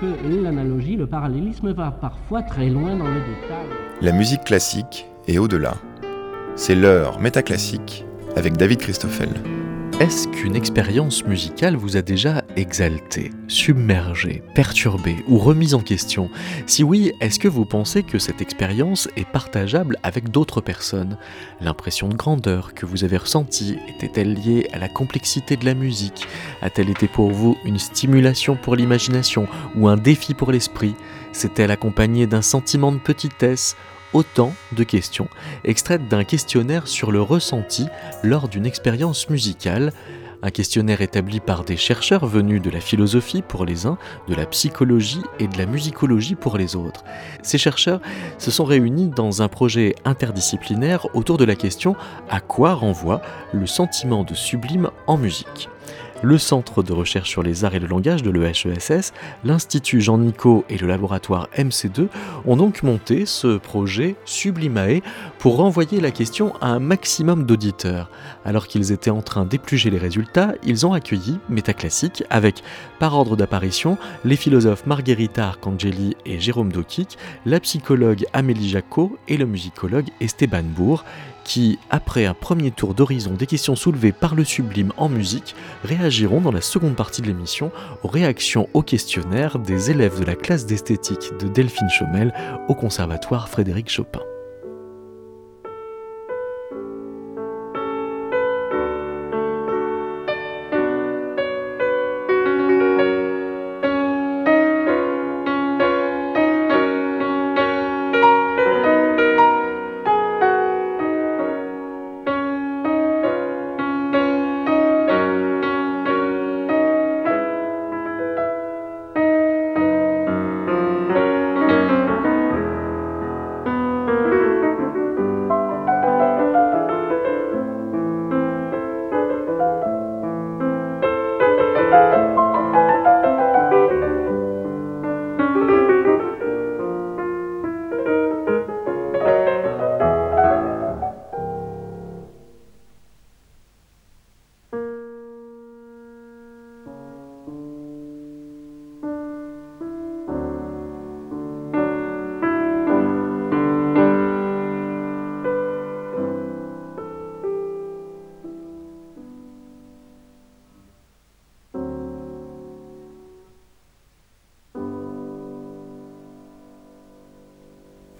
que l'analogie, le parallélisme va parfois très loin dans le détail. La musique classique et au-delà. C'est l'heure métaclassique avec David Christoffel. Est-ce qu'une expérience musicale vous a déjà exalté, submergé, perturbé ou remis en question. Si oui, est-ce que vous pensez que cette expérience est partageable avec d'autres personnes? L'impression de grandeur que vous avez ressentie était-elle liée à la complexité de la musique? A-t-elle été pour vous une stimulation pour l'imagination ou un défi pour l'esprit? S'est-elle accompagnée d'un sentiment de petitesse? Autant de questions extraites d'un questionnaire sur le ressenti lors d'une expérience musicale, un questionnaire établi par des chercheurs venus de la philosophie pour les uns, de la psychologie et de la musicologie pour les autres. Ces chercheurs se sont réunis dans un projet interdisciplinaire autour de la question à quoi renvoie le sentiment de sublime en musique? Le Centre de recherche sur les arts et le langage de l'EHESS, l'Institut Jean Nicot et le laboratoire MC2 ont donc monté ce projet Sublimae pour renvoyer la question à un maximum d'auditeurs. Alors qu'ils étaient en train d'épluger les résultats, ils ont accueilli Métaclassique avec, par ordre d'apparition, les philosophes Margherita Arcangeli et Jérôme Dokik, la psychologue Amélie Jacot et le musicologue Esteban Bourg qui, après un premier tour d'horizon des questions soulevées par le sublime en musique, réagiront dans la seconde partie de l'émission aux réactions au questionnaire des élèves de la classe d'esthétique de Delphine Chomel au Conservatoire Frédéric Chopin.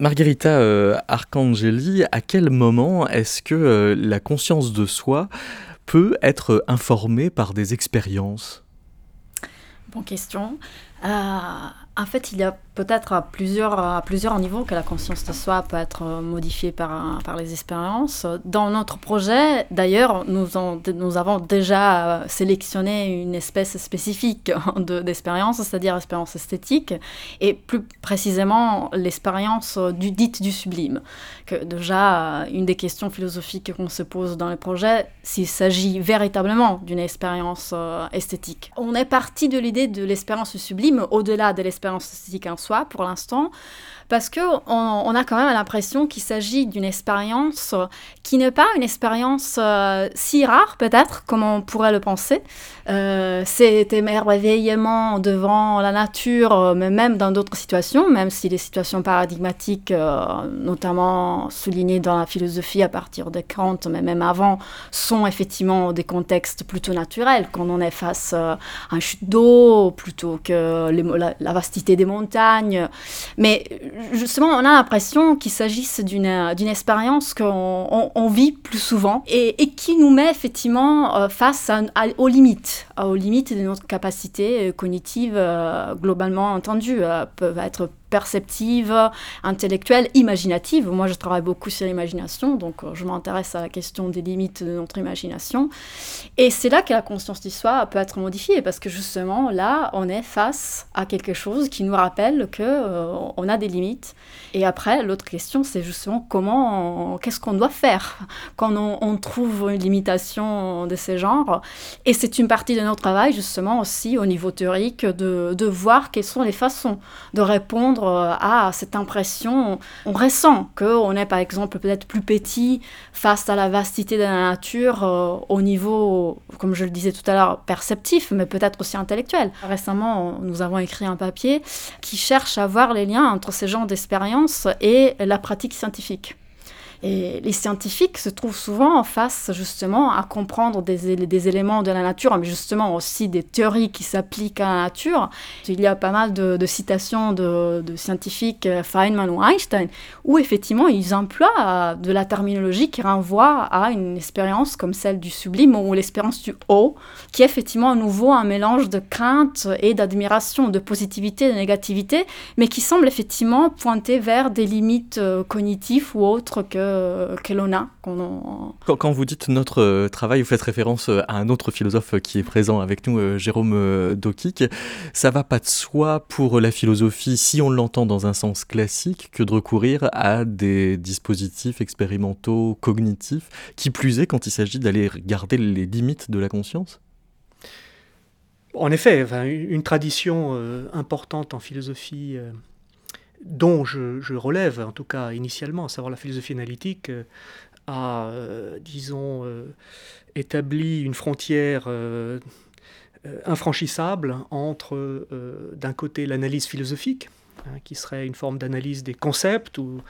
Margherita euh, Arcangeli, à quel moment est-ce que euh, la conscience de soi peut être informée par des expériences? Bonne question. Euh, en fait, il y a peut-être à plusieurs, à plusieurs niveaux que la conscience de soi peut être modifiée par, par les expériences. Dans notre projet, d'ailleurs, nous, avons déjà sélectionné une espèce spécifique d'expérience, c'est-à-dire l'expérience esthétique, et plus précisément l'expérience du, dite du sublime. Que déjà, une des questions philosophiques qu'on se pose dans le projet, s'il s'agit véritablement d'une expérience euh, esthétique. On est parti de l'idée de l'expérience sublime au-delà de l'expérience esthétique en soi pour l'instant, parce que on, a quand même l'impression qu'il s'agit d'une expérience qui n'est pas une expérience euh, si rare peut-être comme on pourrait le penser. Euh, c'est émerveillement devant la nature, euh, mais même dans d'autres situations, même si les situations paradigmatiques, notamment soulignées dans la philosophie à partir de Kant, mais même avant, sont effectivement des contextes plutôt naturels, quand on est face à un chute d'eau plutôt que la, la, vastité des montagnes. Mais justement, on a l'impression qu'il s'agisse d'une expérience qu'on vit plus souvent et, qui nous met effectivement euh, face aux limites, aux limites de notre capacité cognitive euh, globalement entendue, euh, peuvent être perceptive, intellectuelle, imaginative. Moi, je travaille beaucoup sur l'imagination, donc euh, je m'intéresse à la question des limites de notre imagination. Et c'est là que la conscience du soi peut être modifiée, parce que justement, là, on est face à quelque chose qui nous rappelle que euh, on a des limites. Et après, l'autre question, c'est justement comment, qu'est-ce qu'on doit faire quand on, trouve une limitation de ce genre. Et c'est une partie de notre travail, justement, aussi au niveau théorique, de, de voir quelles sont les façons de répondre à cette impression. On ressent qu'on est, par exemple, peut-être plus petit face à la vastité de la nature au niveau, comme je le disais tout à l'heure, perceptif, mais peut-être aussi intellectuel. Récemment, nous avons écrit un papier qui cherche à voir les liens entre ces genres d'expériences et la pratique scientifique. Et les scientifiques se trouvent souvent en face justement à comprendre des, éléments de la nature, mais justement aussi des théories qui s'appliquent à la nature. Il y a pas mal de, citations de, de, scientifiques, euh, Feynman ou Einstein, où effectivement ils emploient euh, de la terminologie qui renvoie à une expérience comme celle du sublime ou l'expérience du haut, qui est effectivement à nouveau un mélange de crainte et d'admiration, de positivité et de négativité, mais qui semble effectivement pointer vers des limites euh, cognitives ou autres que euh, que l'on a. Quand, vous dites notre euh, travail, vous faites référence euh, à un autre philosophe qui est présent avec nous, Jérôme Dokik. Ça va pas de soi pour la philosophie, si on l'entend dans un sens classique, que de recourir à des dispositifs expérimentaux cognitifs, qui plus est quand il s'agit d'aller garder les limites de la conscience? En effet, une tradition importante en philosophie dont je, relève, en tout cas initialement, à savoir la philosophie analytique, euh, a, euh, disons, euh, établi une frontière infranchissable entre, d'un côté, l'analyse philosophique, Hein, qui serait une forme d'analyse des concepts ou,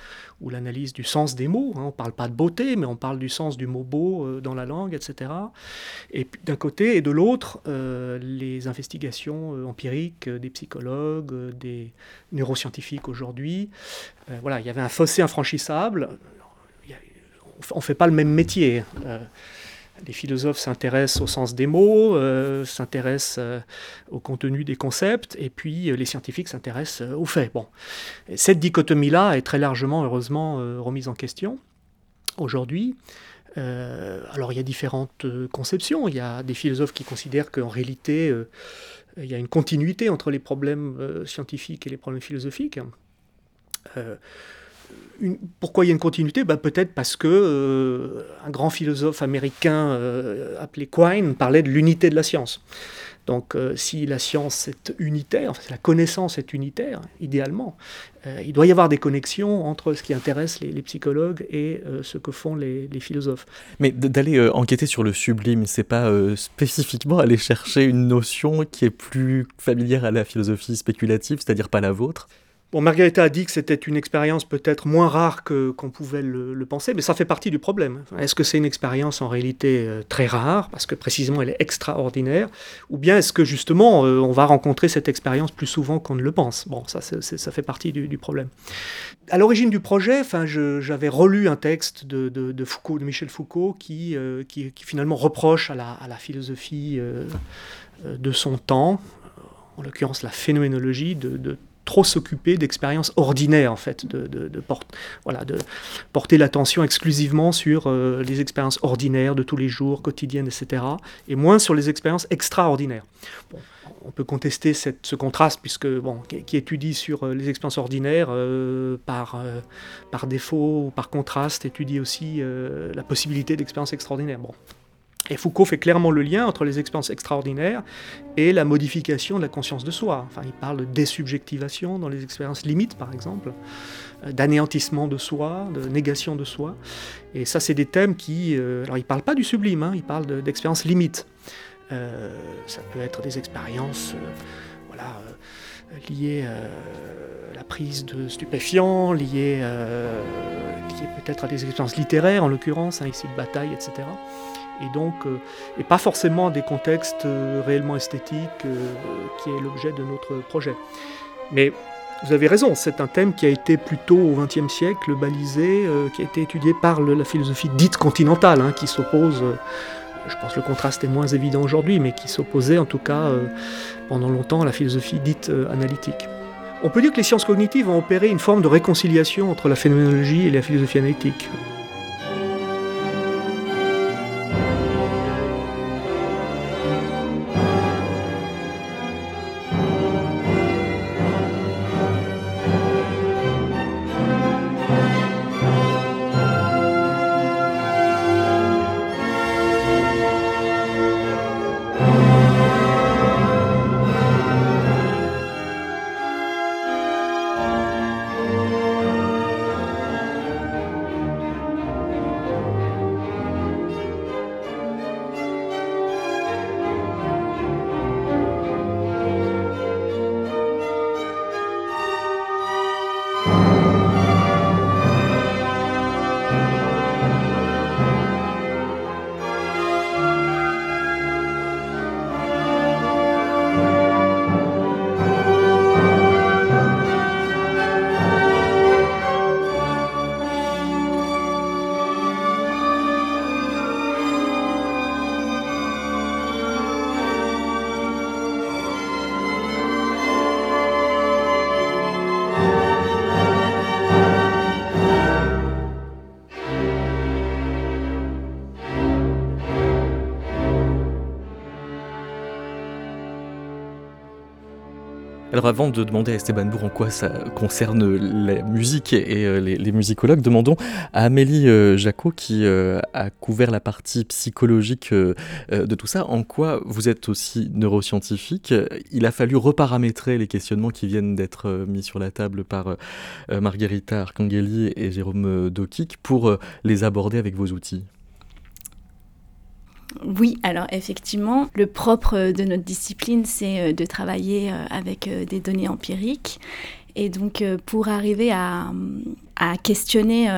l'analyse du sens des mots. Hein. On ne parle pas de beauté, mais on parle du sens du mot beau euh, dans la langue, etc. Et d'un côté et de l'autre, euh, les investigations euh, empiriques des psychologues, des neuroscientifiques aujourd'hui. voilà, il y avait un fossé infranchissable. On ne fait pas le même métier. Les philosophes s'intéressent au sens des mots, euh, s'intéressent euh, au contenu des concepts, et puis euh, les scientifiques s'intéressent aux faits. Bon. cette dichotomie-là est très largement, heureusement, remise en question aujourd'hui. alors il y a différentes conceptions. Il y a des philosophes qui considèrent qu'en réalité, il y a une continuité entre les problèmes scientifiques et les problèmes philosophiques pourquoi il y a une continuité? Bah, Peut-être parce que euh, un grand philosophe américain euh, appelé Quine parlait de l'unité de la science. Donc euh, si la science est unitaire, enfin, la connaissance est unitaire, idéalement, il doit y avoir des connexions entre ce qui intéresse les, psychologues et ce que font les, les philosophes. Mais d'aller enquêter sur le sublime, c'est pas spécifiquement aller chercher une notion qui est plus familière à la philosophie spéculative, c'est-à-dire pas la vôtre? Bon, a dit que c'était une expérience peut-être moins rare que qu'on pouvait le, penser, mais ça fait partie du problème. Est-ce que c'est une expérience en réalité euh, très rare, parce que précisément elle est extraordinaire, ou bien est-ce que justement euh, on va rencontrer cette expérience plus souvent qu'on ne le pense? Bon, ça, ça fait partie du, problème. À l'origine du projet, enfin, j'avais relu un texte de, de, Foucault, de Michel Foucault, qui, euh, qui, finalement reproche à la, à la philosophie de son temps, en l'occurrence la phénoménologie, de trop s'occuper d'expériences ordinaires, en fait, de, voilà, de porter l'attention exclusivement sur euh, les expériences ordinaires de tous les jours, quotidiennes, etc., et moins sur les expériences extraordinaires. on peut contester ce contraste, puisque, bon, qui, étudie sur euh, les expériences ordinaires, euh, par, par défaut ou par contraste, étudie aussi la possibilité d'expériences extraordinaires. Et Foucault fait clairement le lien entre les expériences extraordinaires et la modification de la conscience de soi. Enfin, il parle de désubjectivation dans les expériences limites, par exemple, euh, d'anéantissement de soi, de négation de soi. Et ça, c'est des thèmes qui... Euh, alors, il ne parle pas du sublime, hein, il parle d'expériences limites. Euh, ça peut être des expériences voilà, liées à la prise de stupéfiants, liées, peut-être à des expériences littéraires, en l'occurrence, hein, ici de bataille, etc et donc euh, et pas forcément des contextes euh, réellement esthétiques euh, qui est l'objet de notre projet. Mais vous avez raison, c'est un thème qui a été plutôt au XXe siècle balisé, qui a été étudié par la philosophie dite continentale, hein, qui s'oppose, je pense que le contraste est moins évident aujourd'hui, mais qui s'opposait en tout cas pendant longtemps à la philosophie dite analytique. On peut dire que les sciences cognitives ont opéré une forme de réconciliation entre la phénoménologie et la philosophie analytique. Avant de demander à Esteban Bourg en quoi ça concerne la musique et euh, les, musicologues, demandons à Amélie euh, Jacot qui euh, a couvert la partie psychologique de tout ça, en quoi vous êtes aussi neuroscientifique. Il a fallu reparamétrer les questionnements qui viennent d'être mis sur la table par Margherita Arcangeli et Jérôme Dokik pour les aborder avec vos outils. Oui, alors effectivement, le propre de notre discipline, c'est euh, de travailler euh, avec euh, des données empiriques. Et donc, pour arriver à, questionner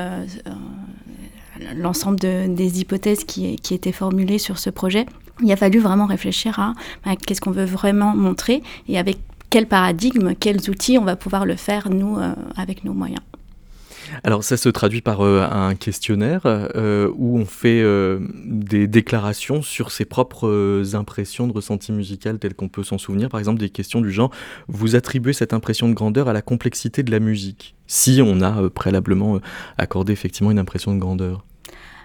l'ensemble des hypothèses qui, étaient formulées sur ce projet, il a fallu vraiment réfléchir à, à qu'est-ce qu'on veut vraiment montrer et avec quel paradigme, quels outils on va pouvoir le faire, nous, avec nos moyens. Alors ça se traduit par euh, un questionnaire euh, où on fait euh, des déclarations sur ses propres impressions de ressenti musical telles qu'on peut s'en souvenir. Par exemple des questions du genre vous attribuez cette impression de grandeur à la complexité de la musique? Si on a préalablement accordé effectivement une impression de grandeur.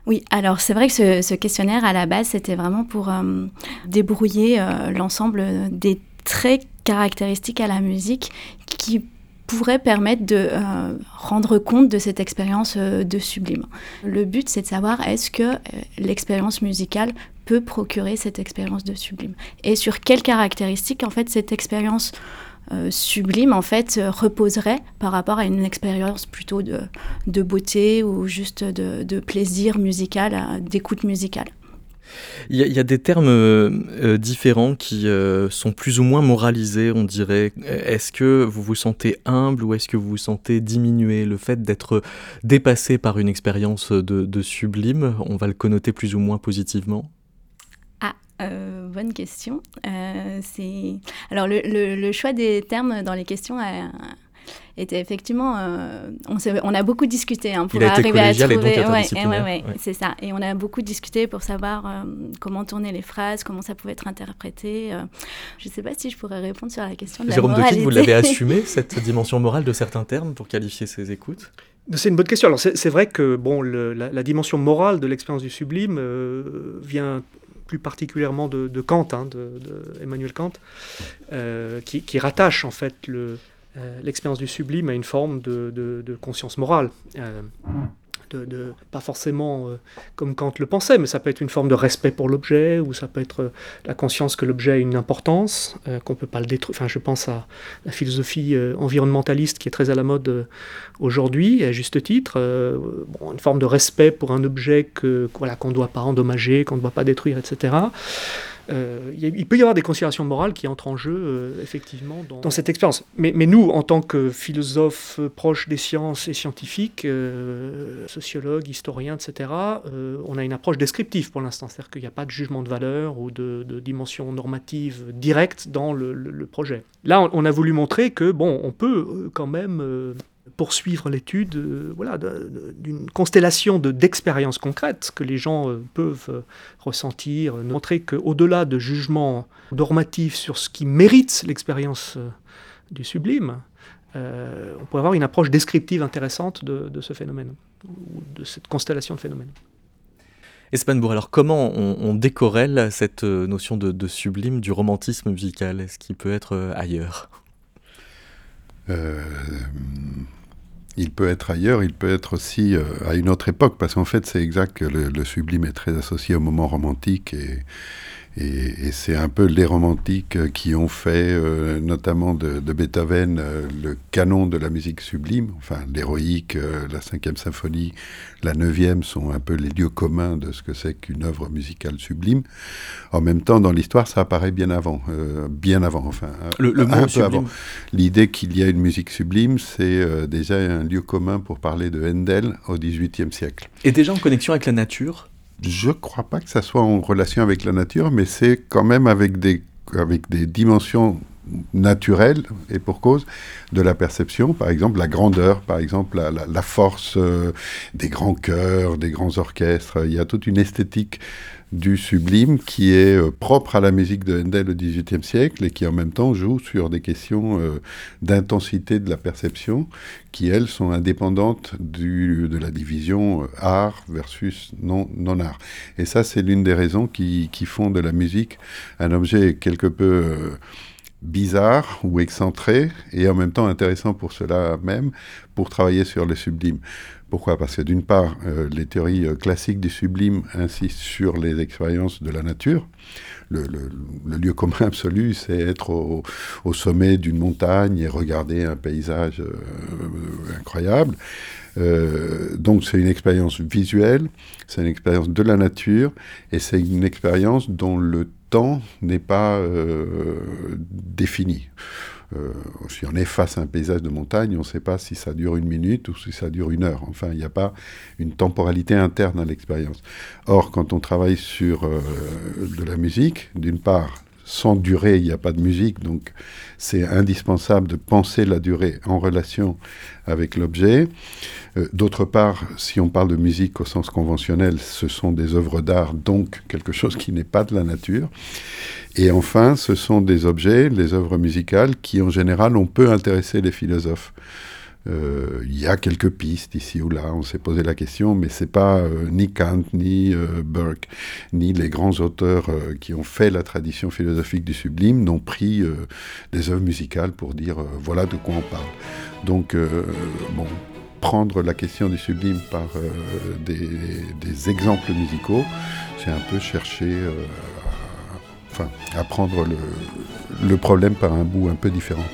Oui, alors c'est vrai que ce, questionnaire à la base c'était vraiment pour débrouiller l'ensemble des traits caractéristiques à la musique qui pourrait permettre de euh, rendre compte de cette expérience euh, de sublime. Le but, c'est de savoir est-ce que euh, l'expérience musicale peut procurer cette expérience de sublime? Et sur quelles caractéristiques en fait cette expérience sublime en fait reposerait par rapport à une expérience plutôt de, de beauté ou juste de, de plaisir musical, d'écoute musicale? Il y, a des termes euh, euh, différents qui euh, sont plus ou moins moralisés, on dirait. Est-ce que vous vous sentez humble ou est-ce que vous vous sentez diminué? Le fait d'être dépassé par une expérience de, sublime, on va le connoter plus ou moins positivement? Ah, bonne question. alors le, choix des termes dans les questions était effectivement, euh, on, on, a beaucoup discuté hein, pour arriver à trouver. Ouais, c'est ça. Et on a beaucoup discuté pour savoir euh, comment tourner les phrases, comment ça pouvait être interprété. Euh. je ne sais pas si je pourrais répondre sur la question de Jérôme la moralité. vous l'avez assumé cette dimension morale de certains termes pour qualifier ces écoutes? C'est une bonne question. Alors c'est vrai que bon, la, dimension morale de l'expérience du sublime vient plus particulièrement de, Kant, hein, de, Emmanuel Kant, qui, qui, rattache en fait le, euh, l'expérience du sublime a une forme de, conscience morale. Euh, de, pas forcément euh, comme Kant le pensait, mais ça peut être une forme de respect pour l'objet, ou ça peut être la conscience que l'objet a une importance, qu'on ne peut pas le détruire. Enfin, je pense à la philosophie environnementaliste qui est très à la mode aujourd'hui, à juste titre. une forme de respect pour un objet voilà, qu'on ne doit pas endommager, qu'on ne doit pas détruire, etc. Euh, il peut y avoir des considérations morales qui entrent en jeu, euh, effectivement, dans, cette expérience. Mais, nous, en tant que philosophes proches des sciences et scientifiques, euh, sociologues, historiens, etc., on a une approche descriptive pour l'instant. C'est-à-dire qu'il n'y a pas de jugement de valeur ou de, dimension normative directe dans le, le projet. Là, on, a voulu montrer que, bon, on peut quand même poursuivre l'étude euh, voilà, d'une constellation d'expériences concrètes que les gens euh, peuvent euh, ressentir, montrer qu'au-delà de jugements normatifs sur ce qui mérite l'expérience du sublime, on peut avoir une approche descriptive intéressante de, ce phénomène, de cette constellation de phénomènes. Espanbourg, alors comment on, décorrèle cette notion de, de, sublime du romantisme musical Est-ce qu'il peut être ailleurs? Il peut être ailleurs, il peut être aussi euh, à une autre époque, parce qu'en fait c'est exact que le, sublime est très associé au moment romantique et, et, c'est un peu les romantiques qui ont fait, euh, notamment de, Beethoven, euh, le canon de la musique sublime. Enfin, l'héroïque, euh, la cinquième symphonie, la neuvième sont un peu les lieux communs de ce que c'est qu'une œuvre musicale sublime. En même temps, dans l'histoire, ça apparaît bien avant, bien avant, enfin, le, le un peu avant. L'idée qu'il y a une musique sublime, c'est déjà un lieu commun pour parler de Handel au XVIIIe siècle. Et déjà en connexion avec la nature je ne crois pas que ça soit en relation avec la nature, mais c'est quand même avec des, avec des dimensions naturelles, et pour cause, de la perception. Par exemple, la grandeur, par exemple, la, force euh, des grands chœurs, des grands orchestres. Il y a toute une esthétique du sublime qui est euh, propre à la musique de Handel au XVIIIe siècle et qui en même temps joue sur des questions euh, d'intensité de la perception qui, elles, sont indépendantes du, de la division euh, art versus non-art. et ça, c'est l'une des raisons qui, qui, font de la musique un objet quelque peu bizarre ou excentré et en même temps intéressant pour cela même, pour travailler sur le sublime. Pourquoi? Parce que d'une part, euh, les théories euh, classiques du sublime insistent sur les expériences de la nature. Le, lieu commun absolu, c'est être au, sommet d'une montagne et regarder un paysage euh, incroyable. donc c'est une expérience visuelle, c'est une expérience de la nature, et c'est une expérience dont le temps n'est pas défini. Euh, si on est face à un paysage de montagne, on ne sait pas si ça dure une minute ou si ça dure une heure. Enfin, il n'y a pas une temporalité interne à l'expérience. Or, quand on travaille sur euh, de la musique, d'une part, sans durée, il n'y a pas de musique, donc c'est indispensable de penser la durée en relation avec l'objet. Euh, d'autre part, si on parle de musique au sens conventionnel, ce sont des œuvres d'art, donc quelque chose qui n'est pas de la nature. Et enfin, ce sont des objets, les œuvres musicales, qui en général, on peut intéresser les philosophes. Euh, il y a quelques pistes ici ou là, on s'est posé la question, mais c'est pas euh, ni Kant, ni Burke, ni les grands auteurs qui ont fait la tradition philosophique du sublime n'ont pris des œuvres musicales pour dire voilà de quoi on parle. Donc, bon, prendre la question du sublime par euh, des, exemples musicaux, c'est un peu chercher euh, enfin, à prendre le, problème par un bout un peu différent.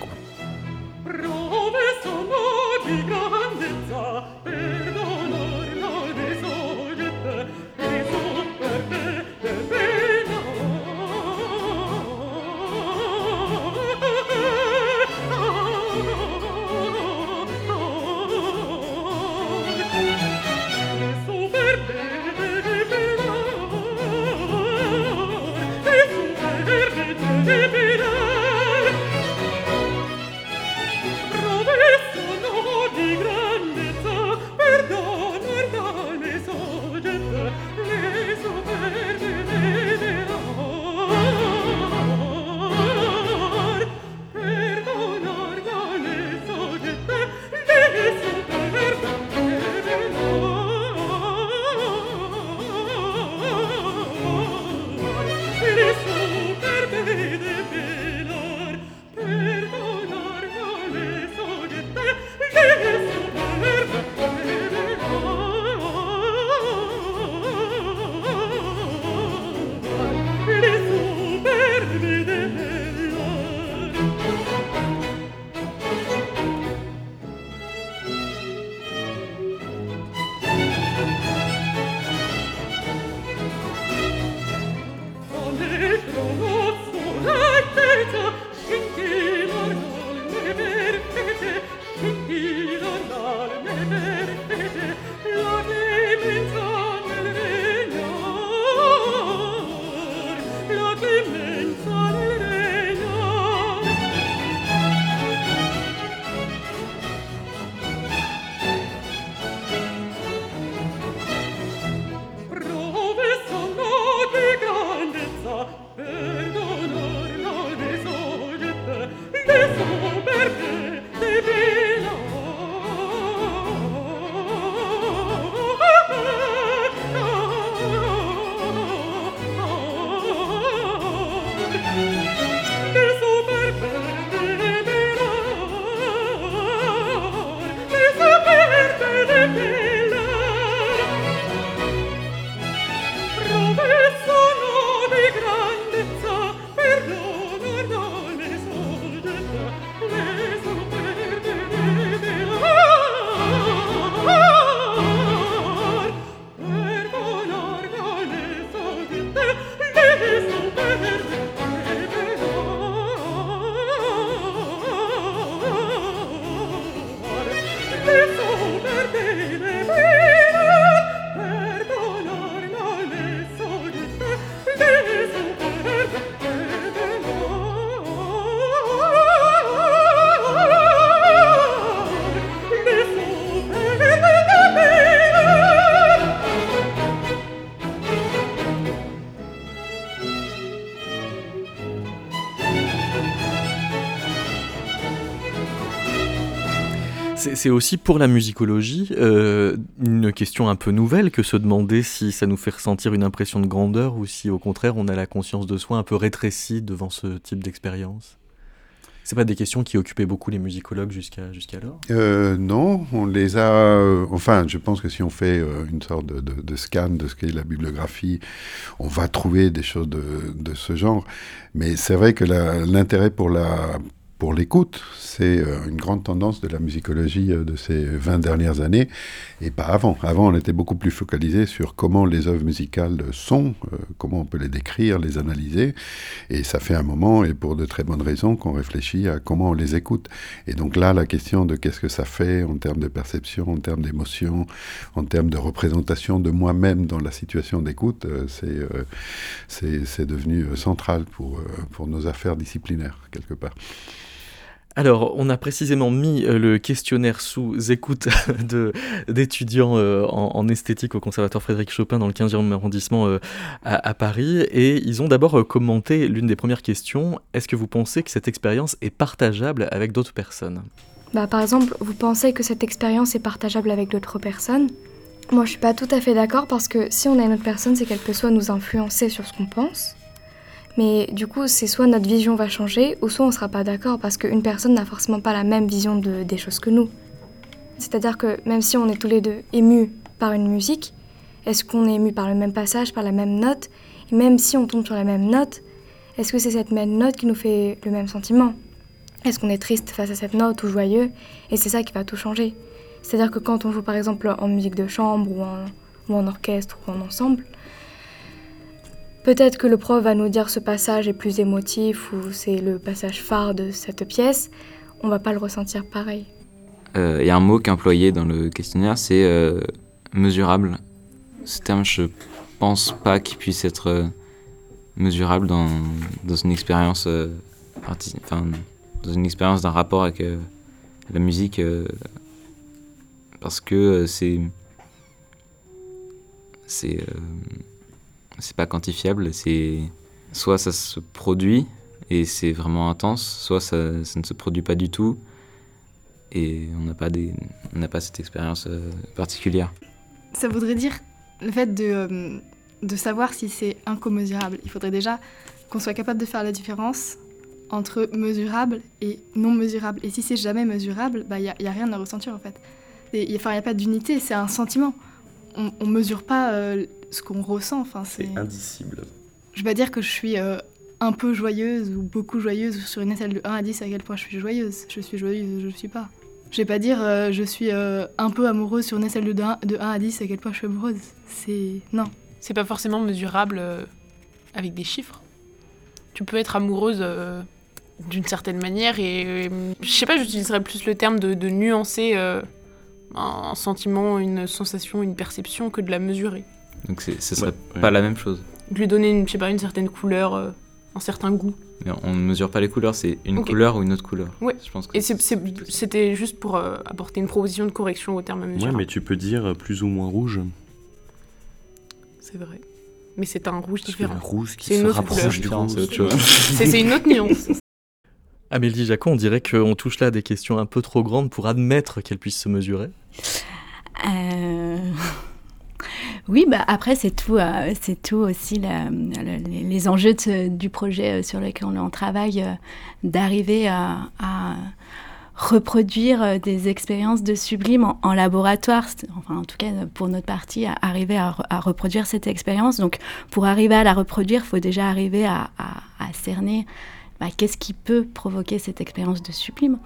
C'est aussi pour la musicologie euh, une question un peu nouvelle que se demander si ça nous fait ressentir une impression de grandeur ou si au contraire on a la conscience de soi un peu rétrécie devant ce type d'expérience. C'est pas des questions qui occupaient beaucoup les musicologues jusqu'à jusqu'alors? Euh, Non, on les a. Euh, enfin, je pense que si on fait une sorte de, scan de ce qu'est la bibliographie, on va trouver des choses de ce genre. Mais c'est vrai que l'intérêt pour la pour l'écoute. C'est euh, une grande tendance de la musicologie euh, de ces 20 dernières années, et pas avant. Avant, on était beaucoup plus focalisé sur comment les œuvres musicales sont, euh, comment on peut les décrire, les analyser, et ça fait un moment, et pour de très bonnes raisons, qu'on réfléchit à comment on les écoute. Et donc là, la question de qu'est-ce que ça fait en termes de perception, en termes d'émotion, en termes de représentation de moi-même dans la situation d'écoute, c'est devenu central pour, pour nos affaires disciplinaires, quelque part. Alors, on a précisément mis euh, le questionnaire sous écoute d'étudiants euh, en, esthétique au Conservatoire Frédéric Chopin dans le 15e arrondissement euh, à, Paris. Et ils ont d'abord commenté l'une des premières questions. Est-ce que vous pensez que cette expérience est partageable avec d'autres personnes? Bah, Par exemple, vous pensez que cette expérience est partageable avec d'autres personnes? Moi, je suis pas tout à fait d'accord parce que si on a une autre personne, c'est qu'elle peut soit nous influencer sur ce qu'on pense, mais du coup, c'est soit notre vision va changer, ou soit on ne sera pas d'accord parce qu'une personne n'a forcément pas la même vision de, des choses que nous. C'est-à-dire que même si on est tous les deux émus par une musique, est-ce qu'on est ému par le même passage, par la même note? Et même si on tombe sur la même note, est-ce que c'est cette même note qui nous fait le même sentiment? Est-ce qu'on est triste face à cette note ou joyeux? Et c'est ça qui va tout changer. C'est-à-dire que quand on joue par exemple en musique de chambre ou en, ou en orchestre ou en ensemble, Peut-être que le prof va nous dire ce passage est plus émotif ou c'est le passage phare de cette pièce. On va pas le ressentir pareil. Il euh, y a un mot qui est employé dans le questionnaire, c'est euh, mesurable. Ce terme, je pense pas qu'il puisse être euh, mesurable dans, une expérience, dans une expérience d'un rapport avec la musique, parce que c'est c'est c'est pas quantifiable, c'est soit ça se produit et c'est vraiment intense, soit ça, ça, ne se produit pas du tout et on n'a pas, des, on pas cette expérience euh, particulière. Ça voudrait dire le fait de, euh, de savoir si c'est incommesurable. Il faudrait déjà qu'on soit capable de faire la différence entre mesurable et non mesurable. Et si c'est jamais mesurable, il bah, n'y a, a, rien à ressentir en fait. Il n'y a, pas d'unité, c'est un sentiment. On ne mesure pas euh, ce qu'on ressent. Enfin, c'est indicible. Je vais pas dire que je suis euh, un peu joyeuse ou beaucoup joyeuse sur une échelle de 1 à 10 à quel point je suis joyeuse. Je suis joyeuse, je ne suis pas. Je vais pas dire euh, je suis euh, un peu amoureuse sur une échelle de 1, de 1 à 10 à quel point je suis amoureuse. C'est. Non. C'est pas forcément mesurable avec des chiffres. Tu peux être amoureuse d'une certaine manière et. je sais pas, j'utiliserais plus le terme de, de nuancer un sentiment, une sensation, une perception que de la mesurer. Donc ce serait pas la même chose. De lui donner une, je sais pas, une certaine couleur, euh, un certain goût. Mais on ne mesure pas les couleurs, c'est une couleur ou une autre couleur. Oui. Je pense que Et c'était juste pour euh, apporter une proposition de correction au terme mesure. Ouais, mais tu peux dire plus ou moins rouge. C'est vrai. Mais c'est un rouge différent. Un rouge qui se rapproche du rouge. C'est une autre nuance. Amélie Jacon, on dirait qu'on touche là à des questions un peu trop grandes pour admettre qu'elles puissent se mesurer. Euh... Oui, bah après, c'est tout, euh, tout aussi les enjeux du projet euh, sur lequel on travaille, euh, d'arriver à, reproduire des expériences de sublime en, laboratoire, enfin en tout cas pour notre partie, à arriver à, reproduire cette expérience. Donc pour arriver à la reproduire, il faut déjà arriver à, cerner bah, qu'est-ce qui peut provoquer cette expérience de sublime.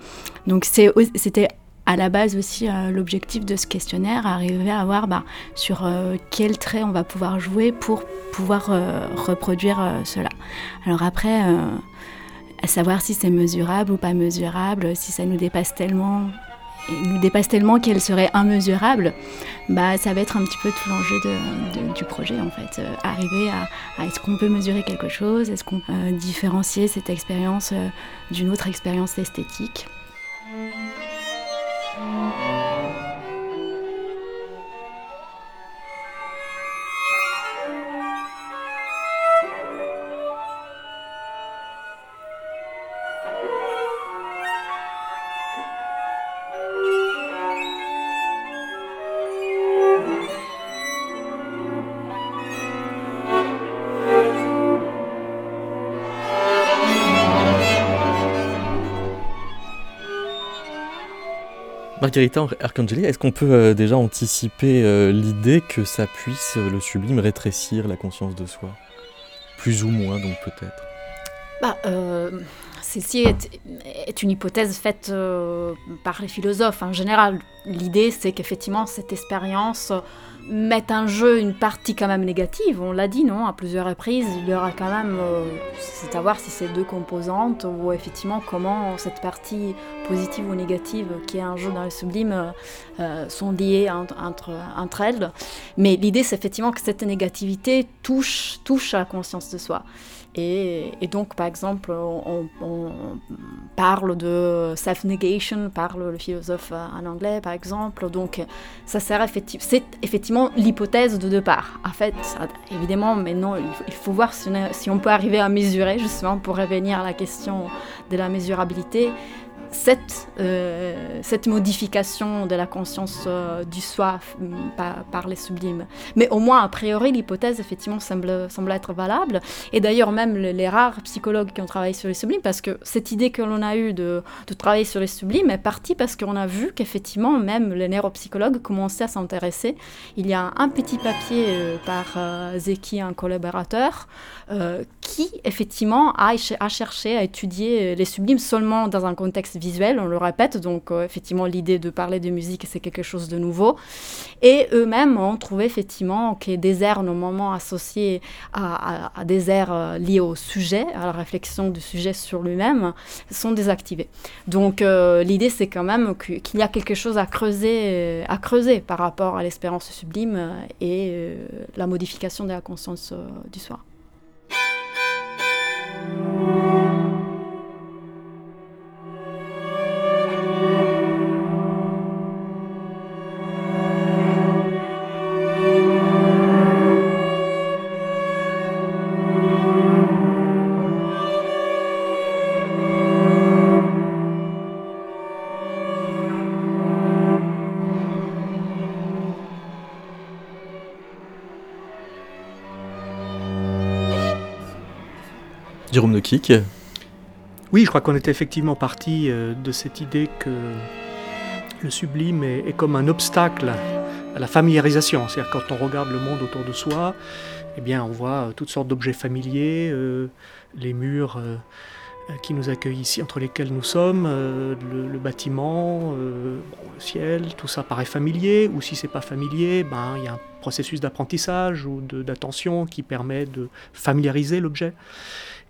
Donc c'était à la base aussi euh, l'objectif de ce questionnaire, arriver à voir bah, sur euh, quel trait on va pouvoir jouer pour pouvoir euh, reproduire cela. Alors après, à savoir si c'est mesurable ou pas mesurable, si ça nous dépasse tellement, nous dépasse tellement qu'elle serait immesurable, bah, ça va être un petit peu tout l'enjeu du projet en fait. arriver à, est-ce qu'on peut mesurer quelque chose, est-ce qu'on peut différencier cette expérience d'une autre expérience esthétique. Bye. Margherita Arcangeli, est-ce qu'on peut déjà anticiper l'idée que ça puisse, le sublime, rétrécir la conscience de soi? Plus ou moins, donc peut-être bah, Celle-ci est, une hypothèse faite par les philosophes en général. L'idée, c'est qu'effectivement, cette expérience mettent en jeu une partie quand même négative, on l'a dit, non, à plusieurs reprises, il y aura quand même, euh, c'est à voir si ces deux composantes ou effectivement comment cette partie positive ou négative qui est en jeu dans le sublime euh, euh, sont liées entre, elles. Mais l'idée, c'est effectivement que cette négativité touche, touche à la conscience de soi. Et, donc, par exemple, on, parle de self-negation, parle le philosophe en anglais, par exemple. Donc, ça sert c'est effectivement l'hypothèse de départ. En fait, évidemment, maintenant, il faut voir si on, si on peut arriver à mesurer, justement, pour revenir à la question de la mesurabilité cette, euh, cette modification de la conscience euh, du soi par, les sublimes. Mais au moins, a priori, l'hypothèse, effectivement, semble, semble être valable. Et d'ailleurs, même les, rares psychologues qui ont travaillé sur les sublimes, parce que cette idée que l'on a eue de, de, travailler sur les sublimes est partie parce qu'on a vu qu'effectivement, même les neuropsychologues commençaient à s'intéresser. Il y a un petit papier euh, par Zeki, un collaborateur, qui, effectivement, a, cherché à étudier les sublimes seulement dans un contexte visuel, on le répète, donc euh, effectivement l'idée de parler de musique c'est quelque chose de nouveau. Et eux-mêmes ont trouvé effectivement que des airs normalement associés à, des airs euh, liés au sujet, à la réflexion du sujet sur lui-même, sont désactivés. Donc euh, l'idée c'est quand même qu'il y a quelque chose à creuser, à creuser par rapport à l'espérance sublime et la modification de la conscience du soir. Thank you. Jérôme Nokik Oui, je crois qu'on était effectivement parti euh, de cette idée que le sublime est, comme un obstacle à la familiarisation. C'est-à-dire quand on regarde le monde autour de soi, eh bien, on voit euh, toutes sortes d'objets familiers, euh, les murs qui nous accueillent ici, entre lesquels nous sommes, le, bâtiment, le ciel, tout ça paraît familier. Ou si c'est pas familier, ben il y a un processus d'apprentissage ou d'attention qui permet de familiariser l'objet.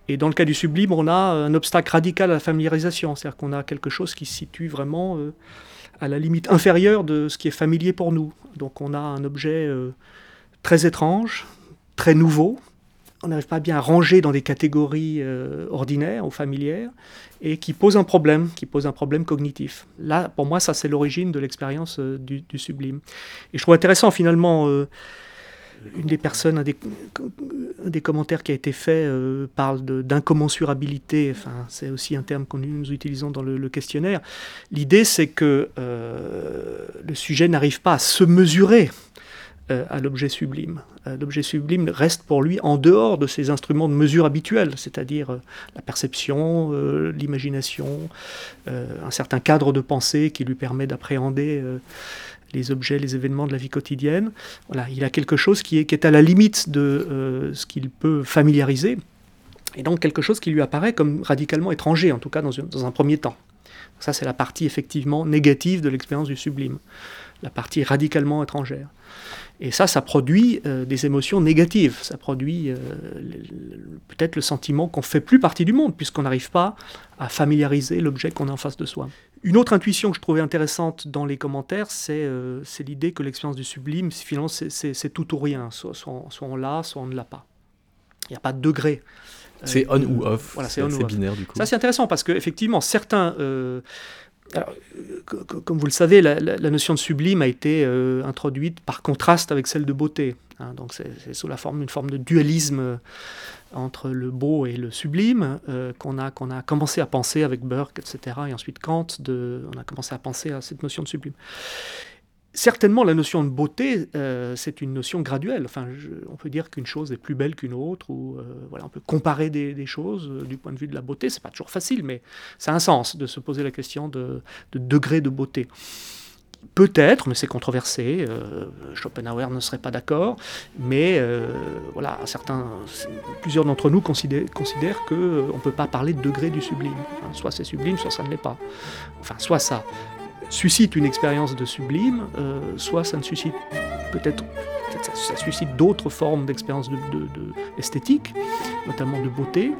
Et dans le cas du sublime, on a un obstacle radical à la familiarisation, c'est-à-dire qu'on a quelque chose qui se situe vraiment euh, à la limite inférieure de ce qui est familier pour nous. Donc on a un objet euh, très étrange, très nouveau, on n'arrive pas bien à ranger dans des catégories euh, ordinaires ou familières, et qui pose un problème, qui pose un problème cognitif. Là, pour moi, ça c'est l'origine de l'expérience du, sublime. Et je trouve intéressant finalement une des personnes, un des, commentaires qui a été fait euh, parle d'incommensurabilité, enfin, c'est aussi un terme que nous utilisons dans le, questionnaire. L'idée, c'est que euh, le sujet n'arrive pas à se mesurer euh, à l'objet sublime. l'objet sublime reste pour lui en dehors de ses instruments de mesure habituels, c'est-à-dire la perception, l'imagination, un certain cadre de pensée qui lui permet d'appréhender les objets, les événements de la vie quotidienne. Voilà, il a quelque chose qui est, à la limite de euh, ce qu'il peut familiariser, et donc quelque chose qui lui apparaît comme radicalement étranger, en tout cas dans, un premier temps. Ça, c'est la partie effectivement négative de l'expérience du sublime, la partie radicalement étrangère. Et ça, ça produit euh, des émotions négatives. Ça produit euh, peut-être le sentiment qu'on fait plus partie du monde, puisqu'on n'arrive pas à familiariser l'objet qu'on a en face de soi. Une autre intuition que je trouvais intéressante dans les commentaires, c'est euh, l'idée que l'expérience du sublime, finalement, c'est tout ou rien. Soit, soit, on l'a, soit on ne l'a pas. Il n'y a pas de degré. Euh, c'est on ou off. Voilà, c'est binaire du coup. Ça, c'est intéressant parce qu'effectivement, certains. Euh, comme vous le savez, la, notion de sublime a été introduite par contraste avec celle de beauté. Hein. donc, c'est sous la forme d'une forme de dualisme entre le beau et le sublime, euh, qu'on a, qu'on a commencé à penser avec Burke, etc., et ensuite Kant, on a commencé à penser à cette notion de sublime. Certainement, la notion de beauté, euh, c'est une notion graduelle. On peut dire qu'une chose est plus belle qu'une autre, ou euh, on peut comparer des, choses du point de vue de la beauté. C'est pas toujours facile, mais ça a un sens de se poser la question de, de degré de beauté. Peut-être, mais c'est controversé. Euh, Schopenhauer ne serait pas d'accord, mais euh, voilà, certains, plusieurs d'entre nous considèrent, considèrent qu'on ne peut pas parler de degré du sublime. soit c'est sublime, soit ça ne l'est pas. Enfin, soit ça suscite une expérience de sublime, euh, soit ça ne suscite peut-être ça, suscite d'autres formes d'expérience de, esthétique, notamment de beauté,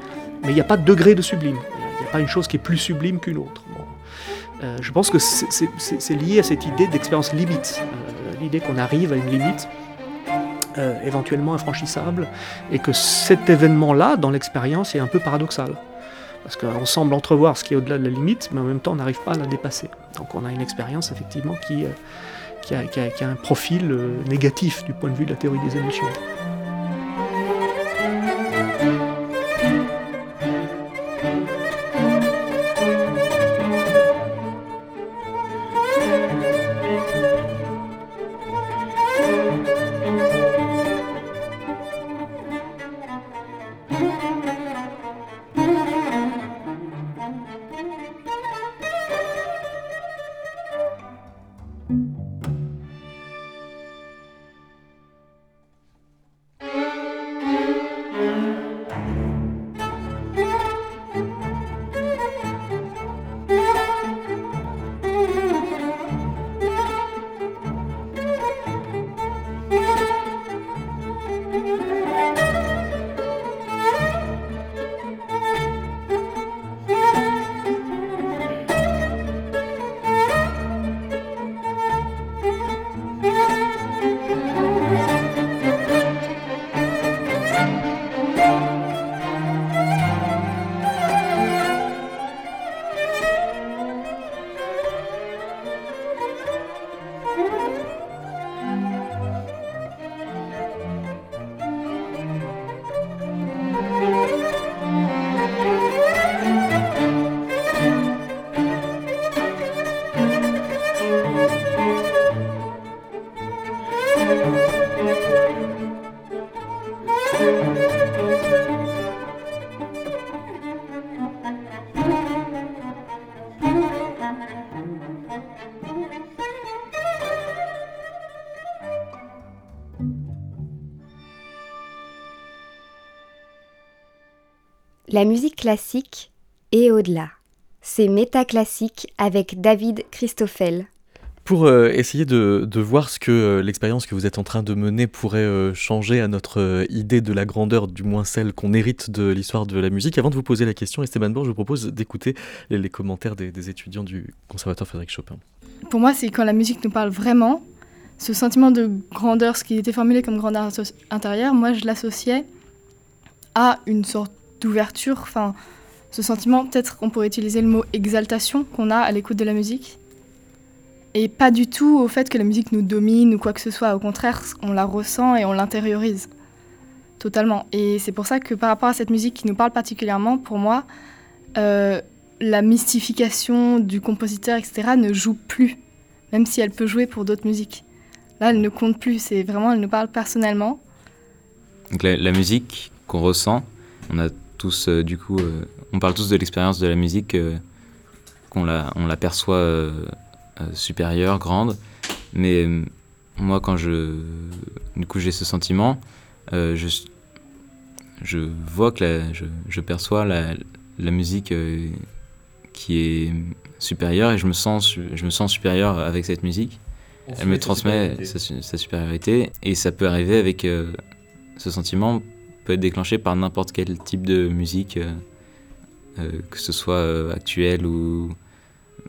mais il n'y a pas de degré de sublime. Il n'y a pas une chose qui est plus sublime qu'une autre. Euh, je pense que c'est lié à cette idée d'expérience limite, euh, l'idée qu'on arrive à une limite éventuellement infranchissable, et que cet événement-là, dans l'expérience, est un peu paradoxal. Parce qu'on semble entrevoir ce qui est au-delà de la limite, mais en même temps, on n'arrive pas à la dépasser. Donc on a une expérience, effectivement, qui, qui, a, a un profil négatif du point de vue de la théorie des émotions. La musique classique et au-delà. C'est Métaclassique avec David Christoffel. Pour euh, essayer de, voir ce que euh, l'expérience que vous êtes en train de mener pourrait euh, changer à notre idée de la grandeur, du moins celle qu'on hérite de l'histoire de la musique, avant de vous poser la question, Esteban Bourg, je vous propose d'écouter les, commentaires des, des, étudiants du Conservatoire Frédéric Chopin. Pour moi, c'est quand la musique nous parle vraiment, ce sentiment de grandeur, ce qui était formulé comme grandeur intérieure, moi je l'associais à une sorte d'ouverture, enfin, ce sentiment, peut-être qu'on pourrait utiliser le mot exaltation qu'on a à l'écoute de la musique. Et pas du tout au fait que la musique nous domine ou quoi que ce soit. Au contraire, on la ressent et on l'intériorise. Totalement. Et c'est pour ça que par rapport à cette musique qui nous parle particulièrement, pour moi, euh, la mystification du compositeur, etc., ne joue plus, même si elle peut jouer pour d'autres musiques. Là, elle ne compte plus, c'est vraiment, elle nous parle personnellement. Donc la, la musique qu'on ressent, on a tous, euh, du coup, euh, on parle tous de l'expérience de la musique, euh, qu'on la, on l'aperçoit supérieure, grande. Mais moi, quand je, du coup, j'ai ce sentiment, je, je vois que la, je, je, perçois la, la musique qui est supérieure et je me sens, je me sens supérieur avec cette musique. Elle me transmet sa, sa, supériorité et ça peut arriver avec ce sentiment déclenché par n'importe quel type de musique, euh, euh, que ce soit euh, actuel ou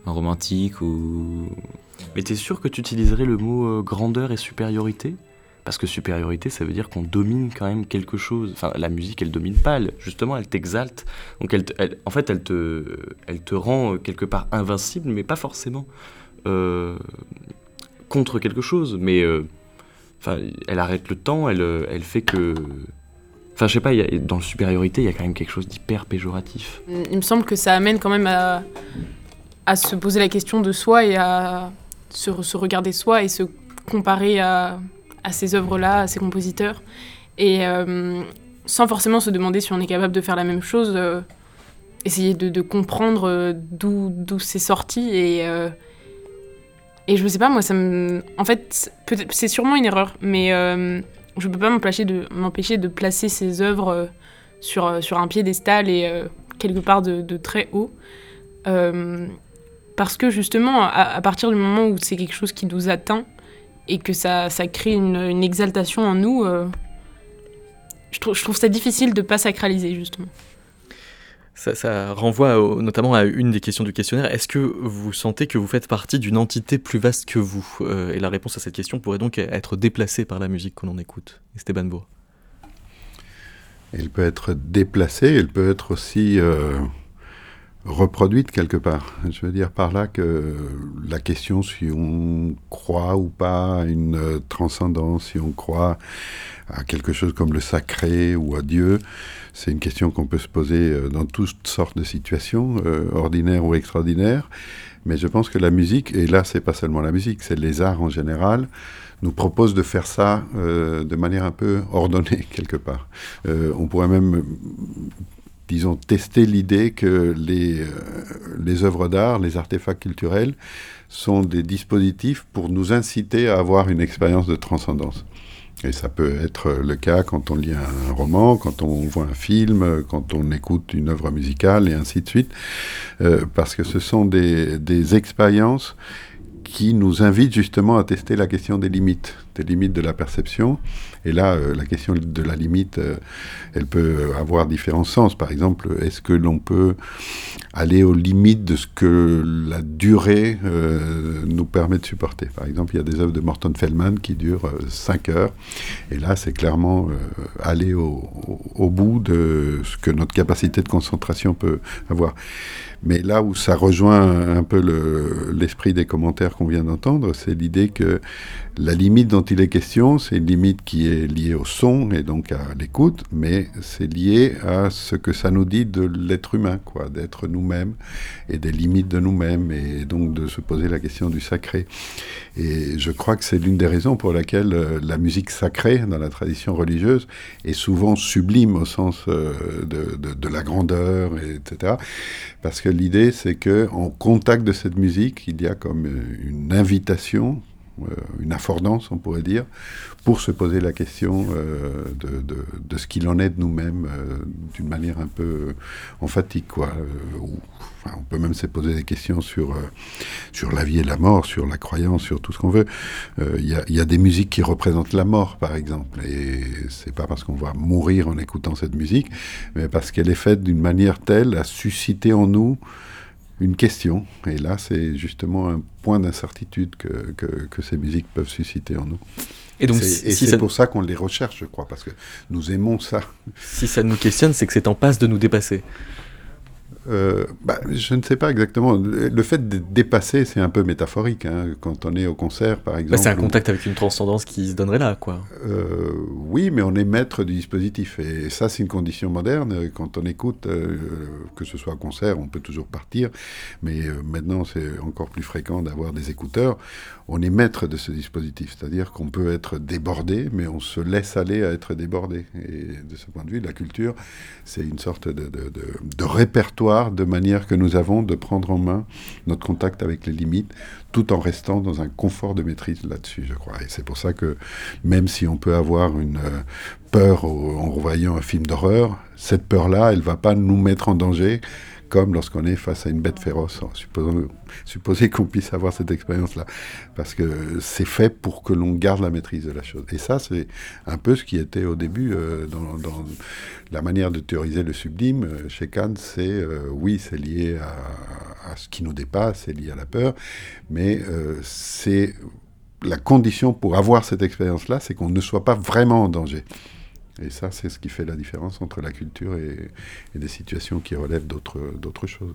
romantique ou... Mais t'es sûr que tu utiliserais le mot grandeur et supériorité? Parce que supériorité, ça veut dire qu'on domine quand même quelque chose. Enfin, la musique, elle domine pas. justement, elle t'exalte. Donc, elle, en fait, elle te, elle te rend quelque part invincible, mais pas forcément contre quelque chose. Mais enfin, elle arrête le temps. Elle, elle fait que Enfin, je sais pas, dans la supériorité, il y a quand même quelque chose d'hyper péjoratif. Il me semble que ça amène quand même à, se poser la question de soi et à se, regarder soi et se comparer à, ces œuvres-là, à ces compositeurs. Et euh, sans forcément se demander si on est capable de faire la même chose, euh, essayer de, comprendre euh, d'où c'est sorti et, Et je sais pas, moi, ça me. En fait, c'est sûrement une erreur, mais euh, je peux pas m'empêcher de, placer ces œuvres euh, sur, euh, sur un piédestal et quelque part de, très haut. parce que justement, à, partir du moment où c'est quelque chose qui nous atteint et que ça, crée une, exaltation en nous, je, trouve, je trouve ça difficile de pas sacraliser, justement. Ça, renvoie notamment à une des questions du questionnaire. Est-ce que vous sentez que vous faites partie d'une entité plus vaste que vous euh, Et la réponse à cette question pourrait donc être déplacée par la musique que l'on écoute. Esteban Bourg. Elle peut être déplacée, elle peut être aussi euh, reproduite quelque part. Je veux dire par là que la question si on croit ou pas à une transcendance, si on croit à quelque chose comme le sacré ou à Dieu, c'est une question qu'on peut se poser euh, dans toutes sortes de situations, euh, ordinaires ou extraordinaires. Mais je pense que la musique, et là c'est pas seulement la musique, c'est les arts en général, nous propose de faire ça euh, de manière un peu ordonnée quelque part. on pourrait même, disons, tester l'idée que les, les œuvres d'art, les artefacts culturels, sont des dispositifs pour nous inciter à avoir une expérience de transcendance. Et ça peut être le cas quand on lit un roman, quand on voit un film, quand on écoute une œuvre musicale et ainsi de suite, euh, parce que ce sont des, expériences qui nous invite justement à tester la question des limites, des limites de la perception. Et là, euh, la question de la limite, euh, elle peut avoir différents sens. Par exemple, est-ce que l'on peut aller aux limites de ce que la durée euh, nous permet de supporter? Par exemple, il y a des œuvres de Morton Feldman qui durent 5 heures. Et là, c'est clairement aller au, bout de ce que notre capacité de concentration peut avoir. Mais là où ça rejoint un peu l'esprit des commentaires qu'on vient d'entendre, c'est l'idée que la limite dont il est question, c'est une limite qui est liée au son et donc à l'écoute, mais c'est lié à ce que ça nous dit de l'être humain, quoi, d'être nous-mêmes et des limites de nous-mêmes et donc de se poser la question du sacré. Et je crois que c'est l'une des raisons pour laquelle euh, la musique sacrée dans la tradition religieuse est souvent sublime au sens euh, de, de, la grandeur, etc. Parce que l'idée, c'est que en contact de cette musique, il y a comme euh, une invitation une affordance, on pourrait dire, pour se poser la question euh, de, ce qu'il en est de nous-mêmes euh, d'une manière un peu emphatique. Quoi. on peut même se poser des questions sur, sur la vie et la mort, sur la croyance, sur tout ce qu'on veut. Il y, y, a des musiques qui représentent la mort, par exemple. Et c'est pas parce qu'on va mourir en écoutant cette musique, mais parce qu'elle est faite d'une manière telle à susciter en nous une question. Et là, c'est justement un point d'incertitude que, que, ces musiques peuvent susciter en nous. Et donc, c'est pour ça qu'on les recherche, je crois, parce que nous aimons ça. Si ça nous questionne, c'est que c'est en passe de nous dépasser. Euh, bah, je ne sais pas exactement. Le fait de dépasser, c'est un peu métaphorique. Hein. Quand on est au concert, par bah, exemple. c'est un contact avec une transcendance qui se donnerait là, quoi. Euh, oui, mais on est maître du dispositif. Et ça, c'est une condition moderne. Quand on écoute, euh, que ce soit au concert, on peut toujours partir. Mais maintenant, c'est encore plus fréquent d'avoir des écouteurs. On est maître de ce dispositif. C'est-à-dire qu'on peut être débordé, mais on se laisse aller à être débordé. Et de ce point de vue, la culture, c'est une sorte de, de, de répertoire de manière que nous avons de prendre en main notre contact avec les limites, tout en restant dans un confort de maîtrise là-dessus, je crois. Et c'est pour ça que même si on peut avoir une euh, peur en revoyant un film d'horreur, cette peur-là, elle ne va pas nous mettre en danger comme lorsqu'on est face à une bête féroce. Supposons, supposer qu'on puisse avoir cette expérience-là. Parce que c'est fait pour que l'on garde la maîtrise de la chose. Et ça, c'est un peu ce qui était au début euh, dans, la manière de théoriser le sublime. Euh, chez Kant, c'est, euh, oui, c'est lié à, ce qui nous dépasse, c'est lié à la peur, mais c'est la condition pour avoir cette expérience-là, c'est qu'on ne soit pas vraiment en danger. Et ça, c'est ce qui fait la différence entre la culture et, des situations qui relèvent d'autres choses.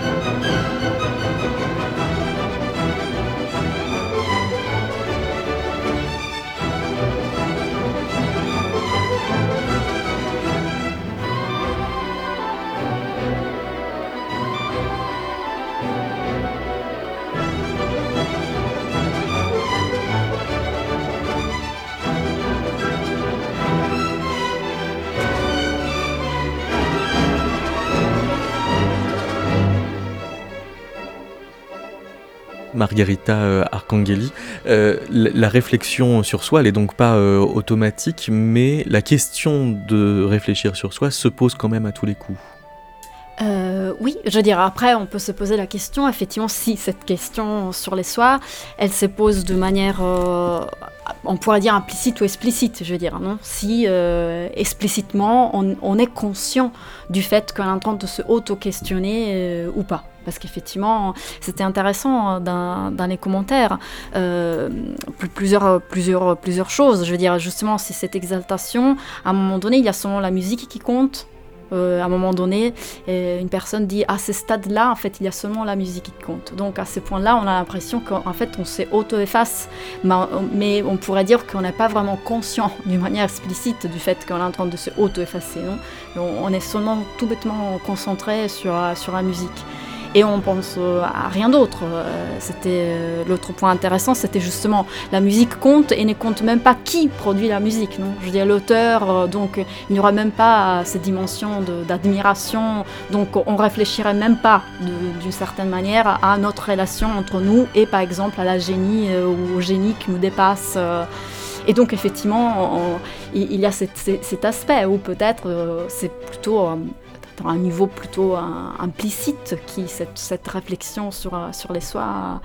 Margarita euh, Arcangeli. Euh, la réflexion sur soi, elle n'est donc pas euh, automatique, mais la question de réfléchir sur soi se pose quand même à tous les coups. oui, je veux dire, après, on peut se poser la question, effectivement, si cette question sur les soins, elle se pose de manière, on pourrait dire implicite ou explicite, je veux dire, non? Si explicitement, on, est conscient du fait qu'on est en train de se auto-questionner ou pas parce qu'effectivement, c'était intéressant hein, dans, dans, les commentaires. Euh, plusieurs, plusieurs, plusieurs choses. Je veux dire, justement, c'est cette exaltation. À un moment donné, il y a seulement la musique qui compte. Euh, à un moment donné, une personne dit à ce stade-là, en fait, il y a seulement la musique qui compte. Donc à ce point-là, on a l'impression qu'en fait, on s'auto-efface, mais, on pourrait dire qu'on n'est pas vraiment conscient d'une manière explicite du fait qu'on est en train de se auto-effacer. On est seulement tout bêtement concentré sur, sur la musique et on pense euh, à rien d'autre. Euh, c'était euh, l'autre point intéressant, c'était justement la musique compte et ne compte même pas qui produit la musique. Non? Je veux dire l'auteur, donc il n'y aura même pas cette dimension d'admiration, donc on réfléchirait même pas d'une certaine manière à notre relation entre nous et par exemple à la génie ou au génie qui nous dépasse. Et donc effectivement, il y a cet, aspect où peut-être c'est plutôt un niveau plutôt implicite qui cette, cette réflexion sur, sur les soins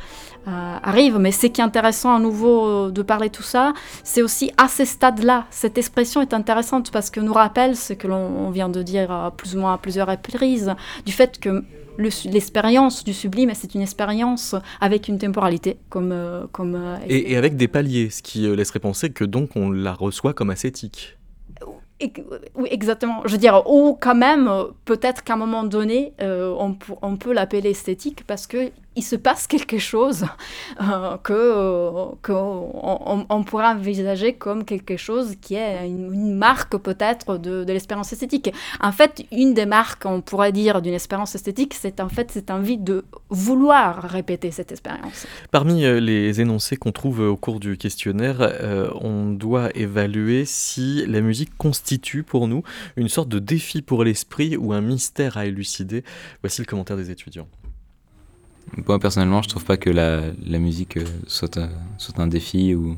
euh, arrive. Mais ce qui est intéressant à nouveau euh, de parler tout ça, c'est aussi à ces stades-là. Cette expression est intéressante parce que nous rappelle ce que l'on vient de dire plus ou moins à plusieurs reprises, du fait que l'expérience du sublime, c'est une expérience avec une temporalité. comme, euh, comme et, et, avec des paliers, ce qui laisserait penser que donc on la reçoit comme ascétique. Oui, exactement. Je veux dire, ou quand même, peut-être qu'à un moment donné, euh, on, peut l'appeler esthétique parce que il se passe quelque chose euh, que euh, on, pourrait envisager comme quelque chose qui est une, marque peut-être de, de l'expérience esthétique. En fait, une des marques, on pourrait dire, d'une expérience esthétique, c'est en fait cette envie de vouloir répéter cette expérience. Parmi euh, les énoncés qu'on trouve au cours du questionnaire, euh, on doit évaluer si la musique constitue pour nous une sorte de défi pour l'esprit ou un mystère à élucider. Voici le commentaire des étudiants. Moi, personnellement, je trouve pas que la, musique euh, soit, un, défi ou,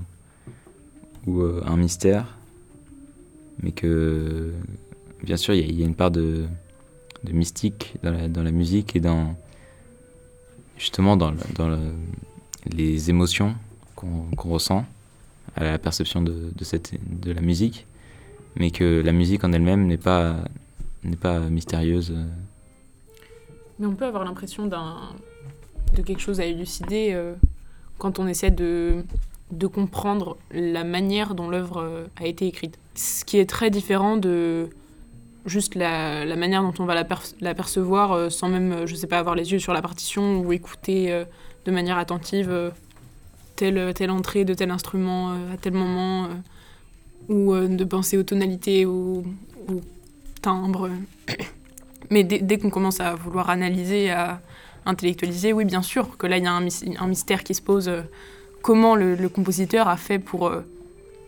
euh, un mystère, mais que, bien sûr, il y, a une part de, mystique dans la, dans musique et dans, justement, dans, les émotions qu'on ressent à la perception de, cette, la musique, mais que la musique en elle-même n'est pas, n'est pas mystérieuse. Mais on peut avoir l'impression d'un de quelque chose à élucider euh, quand on essaie de, de comprendre la manière dont l'œuvre euh, a été écrite. Ce qui est très différent de juste la, la manière dont on va la, percevoir euh, sans même, je sais pas, avoir les yeux sur la partition ou écouter de manière attentive telle, telle entrée de tel instrument à tel moment ou de penser aux tonalités, ou aux timbres. Mais dès, dès qu'on commence à vouloir analyser, à, intellectualiser, oui, bien sûr, que là, il y a un, mystère qui se pose. Euh, comment le, compositeur a fait pour, euh,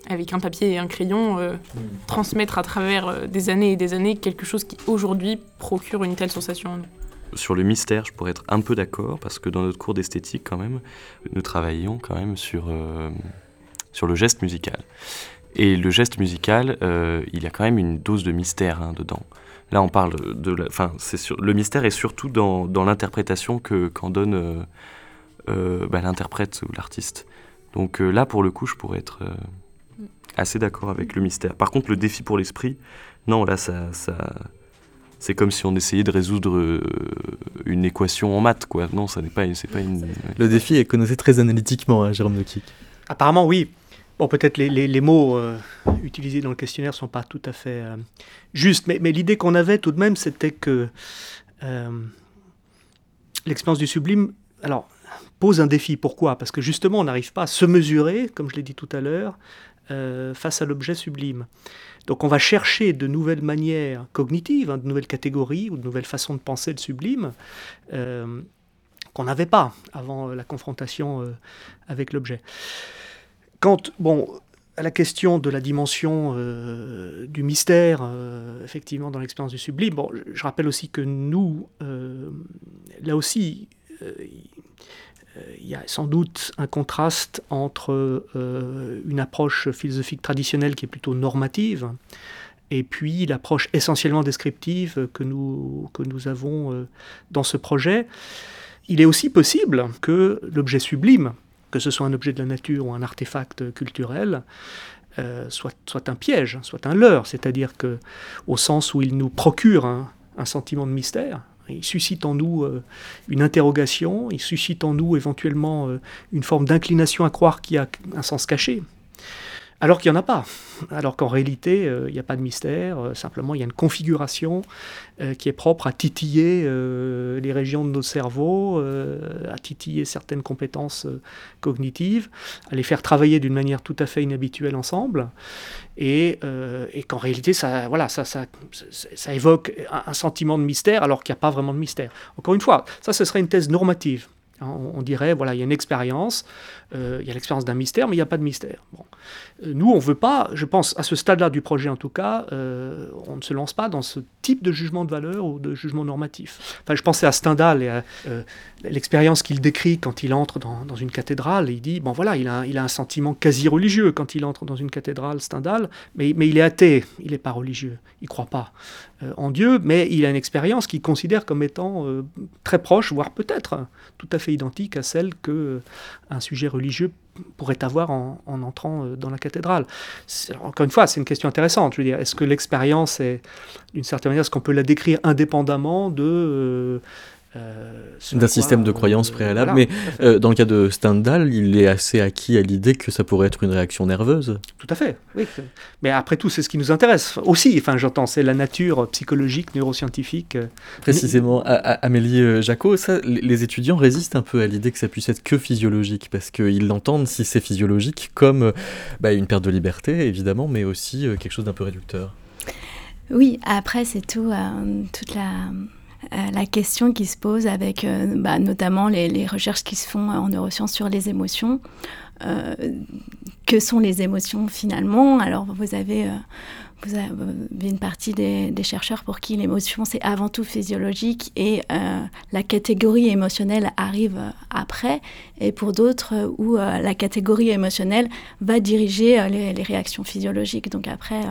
avec un papier et un crayon, euh, mm. transmettre à travers des années et des années quelque chose qui, aujourd'hui, procure une telle sensation sur le mystère, je pourrais être un peu d'accord, parce que dans notre cours d'esthétique, quand même, nous travaillions quand même sur, sur le geste musical. Et le geste musical, il y a quand même une dose de mystère hein, dedans. Là, on parle de. Enfin, c'est le mystère est surtout dans, dans l'interprétation que qu'en donne euh, euh, bah, l'interprète ou l'artiste. Donc euh, là, pour le coup, je pourrais être assez d'accord avec le mystère. Par contre, le défi pour l'esprit, non, là, ça, ça c'est comme si on essayait de résoudre une équation en maths, quoi. Non, ça n'est pas, c'est pas une. Le défi est connoté très analytiquement, hein, Jérôme Nokic. Apparemment, oui. Bon, peut-être les, les, mots euh, utilisés dans le questionnaire ne sont pas tout à fait euh, justes, mais, mais l'idée qu'on avait tout de même, c'était que euh, l'expérience du sublime, alors, pose un défi. Pourquoi? Parce que justement, on n'arrive pas à se mesurer, comme je l'ai dit tout à l'heure, face à l'objet sublime. Donc on va chercher de nouvelles manières cognitives, hein, de nouvelles catégories ou de nouvelles façons de penser le sublime qu'on n'avait pas avant la confrontation avec l'objet. Quant bon, à la question de la dimension euh, du mystère, euh, effectivement, dans l'expérience du sublime, je rappelle aussi que nous, euh, là aussi, il y a sans doute un contraste entre une approche philosophique traditionnelle qui est plutôt normative et puis l'approche essentiellement descriptive que nous, que nous avons dans ce projet. Il est aussi possible que l'objet sublime, que ce soit un objet de la nature ou un artefact culturel, euh, soit, un piège, soit un leurre, c'est-à-dire que au sens où il nous procure un, sentiment de mystère, il suscite en nous euh, une interrogation, il suscite en nous éventuellement euh, une forme d'inclination à croire qu'il y a un sens caché, alors qu'il n'y en a pas. Alors qu'en réalité, euh, il n'y a pas de mystère, euh, simplement il y a une configuration euh, qui est propre à titiller les régions de nos cerveaux, à titiller certaines compétences cognitives, à les faire travailler d'une manière tout à fait inhabituelle ensemble, et, qu'en réalité, ça, voilà, ça, évoque un, sentiment de mystère alors qu'il n'y a pas vraiment de mystère. Encore une fois, ça, ce serait une thèse normative. Hein, on dirait, voilà, il y a une expérience, il y a l'expérience d'un mystère, mais il n'y a pas de mystère. Bon. Euh, nous, on ne veut pas, je pense, à ce stade-là du projet en tout cas, euh, on ne se lance pas dans ce type de jugement de valeur ou de jugement normatif. Enfin, je pensais à Stendhal et à l'expérience qu'il décrit quand il entre dans, une cathédrale. il dit, bon voilà, il a, un sentiment quasi religieux quand il entre dans une cathédrale, Stendhal, mais, il est athée, il n'est pas religieux, il ne croit pas en Dieu, mais il a une expérience qu'il considère comme étant très proche, voire peut-être tout à fait identique à celle que euh, un sujet religieux pourrait avoir en, entrant euh, dans la cathédrale. Encore une fois, c'est une question intéressante. Dire, est-ce que l'expérience est, d'une certaine manière, est-ce qu'on peut la décrire indépendamment de euh, d'un système de croyance préalable. mais euh, dans le cas de Stendhal, il est assez acquis à l'idée que ça pourrait être une réaction nerveuse. Tout à fait, oui. Mais après tout, c'est ce qui nous intéresse aussi. Enfin, j'entends, c'est la nature psychologique, neuroscientifique. Euh, Précisément, Amélie Jacot, ça, les étudiants résistent un peu à l'idée que ça puisse être que physiologique, parce qu'ils l'entendent, si c'est physiologique, comme bah, une perte de liberté, évidemment, mais aussi quelque chose d'un peu réducteur. Oui, après, c'est tout, toute la la question qui se pose avec euh, bah, notamment les, recherches qui se font en neurosciences sur les émotions. Euh, que sont les émotions finalement? Alors vous avez, vous avez une partie des, chercheurs pour qui l'émotion c'est avant tout physiologique et la catégorie émotionnelle arrive après, et pour d'autres où la catégorie émotionnelle va diriger les, les, réactions physiologiques. Donc après,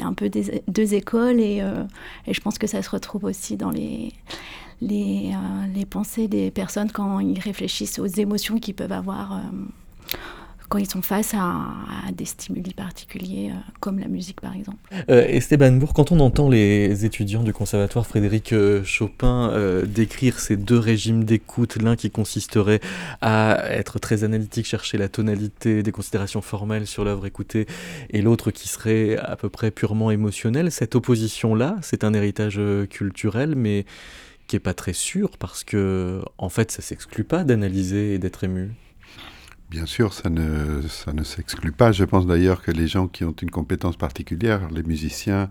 il y a un peu des, deux écoles et, euh, et, je pense que ça se retrouve aussi dans les, les, euh, les, pensées des personnes quand ils réfléchissent aux émotions qu'ils peuvent avoir euh, quand ils sont face à, des stimuli particuliers, comme la musique par exemple. Esteban Bourg, quand on entend les étudiants du conservatoire Frédéric Chopin décrire ces deux régimes d'écoute, l'un qui consisterait à être très analytique, chercher la tonalité, des considérations formelles sur l'œuvre écoutée, et l'autre qui serait à peu près purement émotionnel, cette opposition-là, c'est un héritage culturel, mais qui est pas très sûr parce que en fait ça s'exclut pas d'analyser et d'être ému. Bien sûr, ça ne, ça ne s'exclut pas. Je pense d'ailleurs que les gens qui ont une compétence particulière, les musiciens,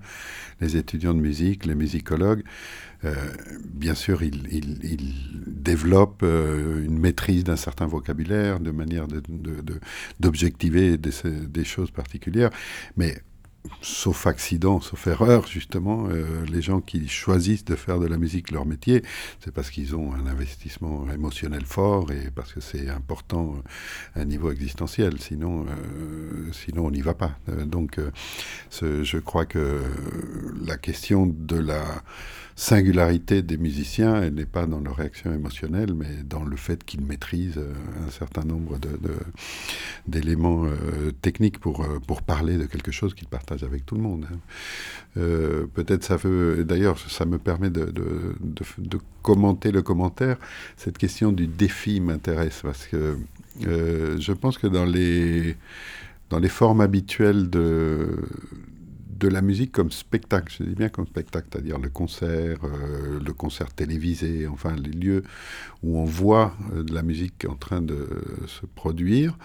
les étudiants de musique, les musicologues, euh, bien sûr, ils, ils, développent euh, une maîtrise d'un certain vocabulaire, de manière d'objectiver de, de, des, des, choses particulières. Mais sauf accident, sauf erreur, justement, euh, les gens qui choisissent de faire de la musique leur métier, c'est parce qu'ils ont un investissement émotionnel fort et parce que c'est important à un niveau existentiel. Sinon, euh, sinon on n'y va pas. Euh, donc, je crois que la question de la singularité des musiciens, elle n'est pas dans leur réaction émotionnelle, mais dans le fait qu'ils maîtrisent euh, un certain nombre d'éléments de, euh, techniques pour, euh, pour parler de quelque chose qu'ils partagent avec tout le monde. Hein. Peut-être ça veut, d'ailleurs, ça me permet de, commenter le commentaire. Cette question du défi m'intéresse parce que je pense que dans les, dans les formes habituelles de de la musique comme spectacle, je dis bien comme spectacle, c'est-à-dire le concert, euh, le concert télévisé, enfin les lieux où on voit euh, de la musique en train de se produire,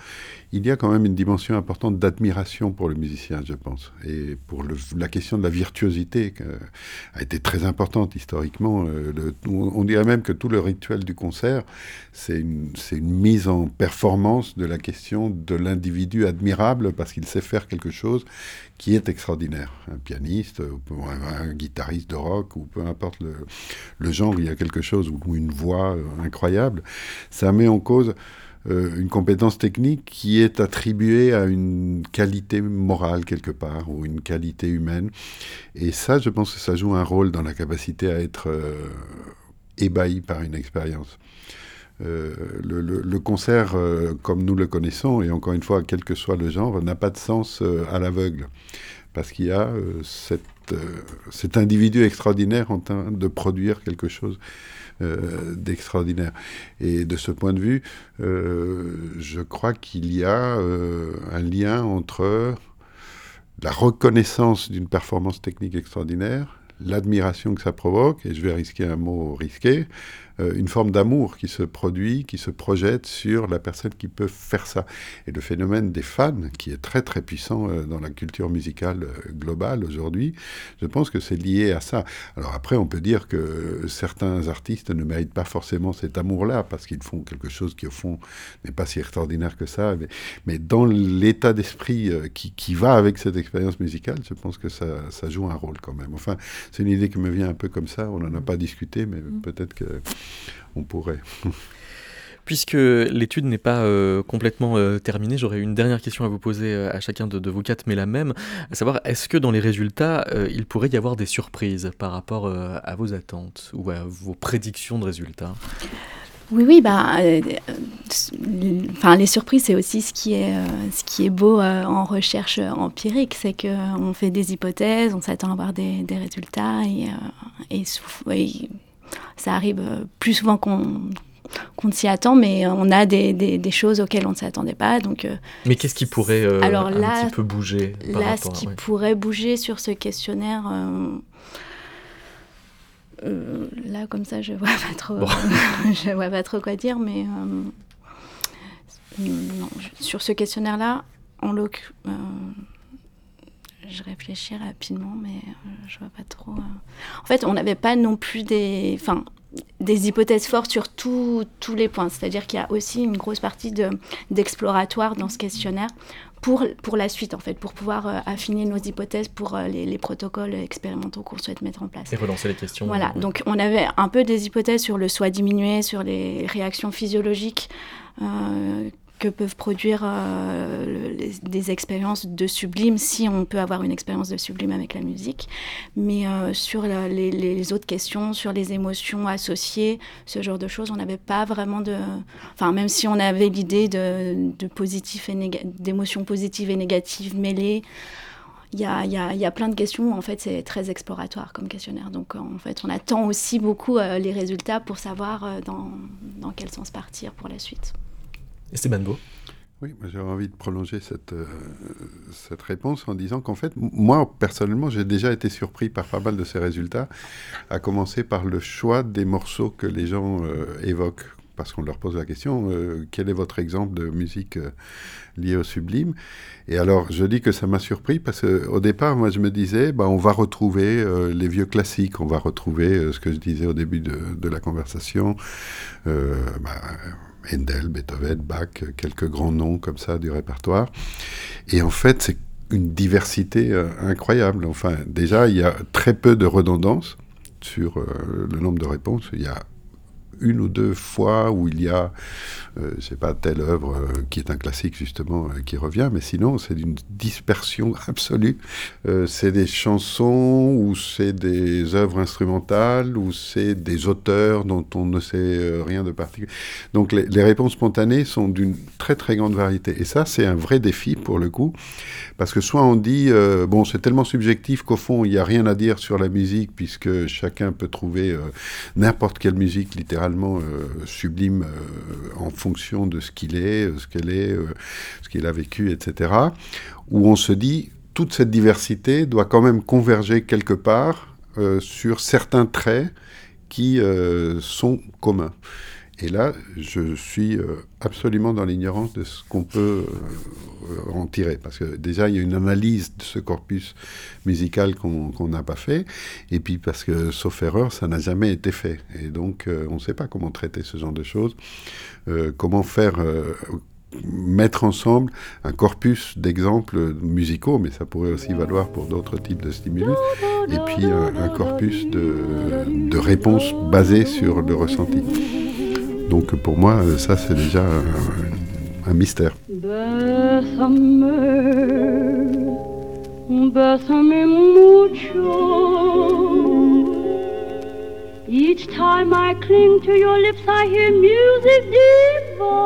il y a quand même une dimension importante d'admiration pour le musicien, je pense. Et pour la question de la virtuosité qui a été très importante historiquement. Euh, on dirait même que tout le rituel du concert, c'est une, une mise en performance de la question de l'individu admirable parce qu'il sait faire quelque chose qui est extraordinaire. Un pianiste, un, guitariste de rock, ou peu importe le, genre, il y a quelque chose, ou une voix incroyable. Ça met en cause une compétence technique qui est attribuée à une qualité morale quelque part, ou une qualité humaine. Et ça, je pense que ça joue un rôle dans la capacité à être ébahi par une expérience. Euh, le, concert, euh, comme nous le connaissons, et encore une fois, quel que soit le genre, n'a pas de sens euh, à l'aveugle. Parce qu'il y a cet individu extraordinaire en train de produire quelque chose d'extraordinaire. Et de ce point de vue, je crois qu'il y a un lien entre la reconnaissance d'une performance technique extraordinaire, l'admiration que ça provoque, et je vais risquer un mot risqué, une forme d'amour qui se produit, qui se projette sur la personne qui peut faire ça. Et le phénomène des fans, qui est très très puissant euh, dans la culture musicale euh, globale aujourd'hui, je pense que c'est lié à ça. Alors après, on peut dire que certains artistes ne méritent pas forcément cet amour-là, parce qu'ils font quelque chose qui au fond n'est pas si extraordinaire que ça, mais, dans l'état d'esprit qui, qui, va avec cette expérience musicale, je pense que ça, ça joue un rôle quand même. Enfin, c'est une idée qui me vient un peu comme ça, on n'en a pas discuté, mais mm. peut-être que on pourrait. Puisque l'étude n'est pas euh, complètement euh, terminée, j'aurais une dernière question à vous poser euh, à chacun de, vous quatre, mais la même, à savoir, est-ce que dans les résultats, il pourrait y avoir des surprises par rapport à vos attentes ou à vos prédictions de résultats? Oui, oui, bah, enfin, les surprises, c'est aussi ce qui est, ce qui est beau en recherche empirique, c'est qu'on fait des hypothèses, on s'attend à avoir des, des résultats et, et, et ça arrive euh, plus souvent qu'on qu'on s'y attend, mais on a des, des, choses auxquelles on ne s'attendait pas. Donc, euh, mais qu'est-ce qui pourrait euh, alors là, un petit peu bouger Là, ce qui pourrait bouger sur ce questionnaire, là, comme ça, je vois pas trop, je vois pas trop quoi dire, mais non, sur ce questionnaire-là, en l'occurrence je réfléchis rapidement, mais euh, je vois pas trop. Euh. En fait, on n'avait pas non plus des, enfin, des hypothèses fortes sur tous les points. C'est-à-dire qu'il y a aussi une grosse partie d'exploratoire dans ce questionnaire pour, pour la suite, en fait, pour pouvoir euh, affiner nos hypothèses pour les, protocoles expérimentaux qu'on souhaite mettre en place. Et relancer les questions. Voilà, donc on avait un peu des hypothèses sur le soi diminué, sur les réactions physiologiques que peuvent produire euh, des expériences de sublime, si on peut avoir une expérience de sublime avec la musique. Mais euh, sur les, autres questions, sur les émotions associées, ce genre de choses, on n'avait pas vraiment de... Enfin, même si on avait l'idée de, de et d'émotions positives et négatives mêlées, il y a, plein de questions où en fait c'est très exploratoire comme questionnaire. Donc en fait on attend aussi beaucoup euh, les résultats pour savoir dans quel sens partir pour la suite. Esteban Beau. Oui, j'aurais envie de prolonger cette, euh, cette réponse en disant qu'en fait, moi, personnellement, j'ai déjà été surpris par pas mal de ces résultats, à commencer par le choix des morceaux que les gens euh, évoquent, parce qu'on leur pose la question, euh, quel est votre exemple de musique liée au sublime? Et alors, je dis que ça m'a surpris, parce qu'au départ, moi, je me disais, bah, on va retrouver les vieux classiques, on va retrouver ce que je disais au début de, de la conversation. Bah, Handel, Beethoven, Bach, quelques grands noms comme ça du répertoire. Et en fait, c'est une diversité euh, incroyable. Enfin, déjà, il y a très peu de redondance sur euh, le nombre de réponses. Il y a une ou deux fois où il y a, euh, sais pas, telle œuvre euh, qui est un classique justement euh, qui revient, mais sinon c'est d'une dispersion absolue. c'est des chansons ou c'est des œuvres instrumentales ou c'est des auteurs dont on ne sait rien de particulier. Donc les, les réponses spontanées sont d'une très très grande variété. Et ça, c'est un vrai défi pour le coup, parce que soit on dit, bon, c'est tellement subjectif qu'au fond, il n'y a rien à dire sur la musique puisque chacun peut trouver n'importe quelle musique littéraire euh, sublime euh, en fonction de ce qu'il est, euh, ce qu'elle est, ce qu'il a vécu, etc. Où on se dit, toute cette diversité doit quand même converger quelque part sur certains traits qui sont communs. Et là, je suis euh, absolument dans l'ignorance de ce qu'on peut euh, en tirer. Parce que déjà, il y a une analyse de ce corpus musical qu'on n'a pas fait. Et puis parce que, sauf erreur, ça n'a jamais été fait. Et donc, euh, on ne sait pas comment traiter ce genre de choses. comment faire mettre ensemble un corpus d'exemples musicaux, mais ça pourrait aussi valoir pour d'autres types de stimulus, et puis un, corpus de, de réponses basées sur le ressenti. Donc pour moi, ça c'est déjà un, mystère. Each time I cling to your lips, I hear music divine.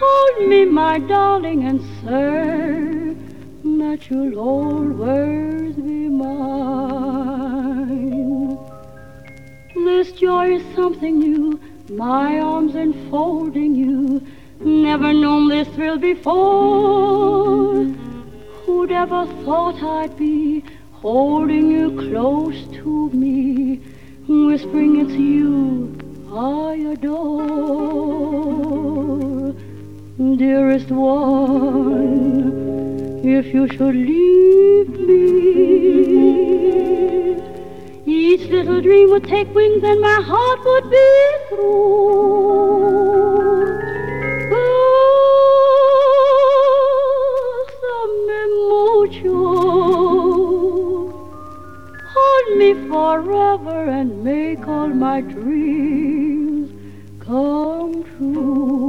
Hold me, my darling, and that you'll always be mine. This joy is something new, my arms enfolding you Never known this thrill before. Who'd ever thought I'd be holding you close to me, whispering it's you I adore. Dearest one, if you should leave me, each little dream would take wings and my heart would be through. Hold me forever and make all my dreams come true.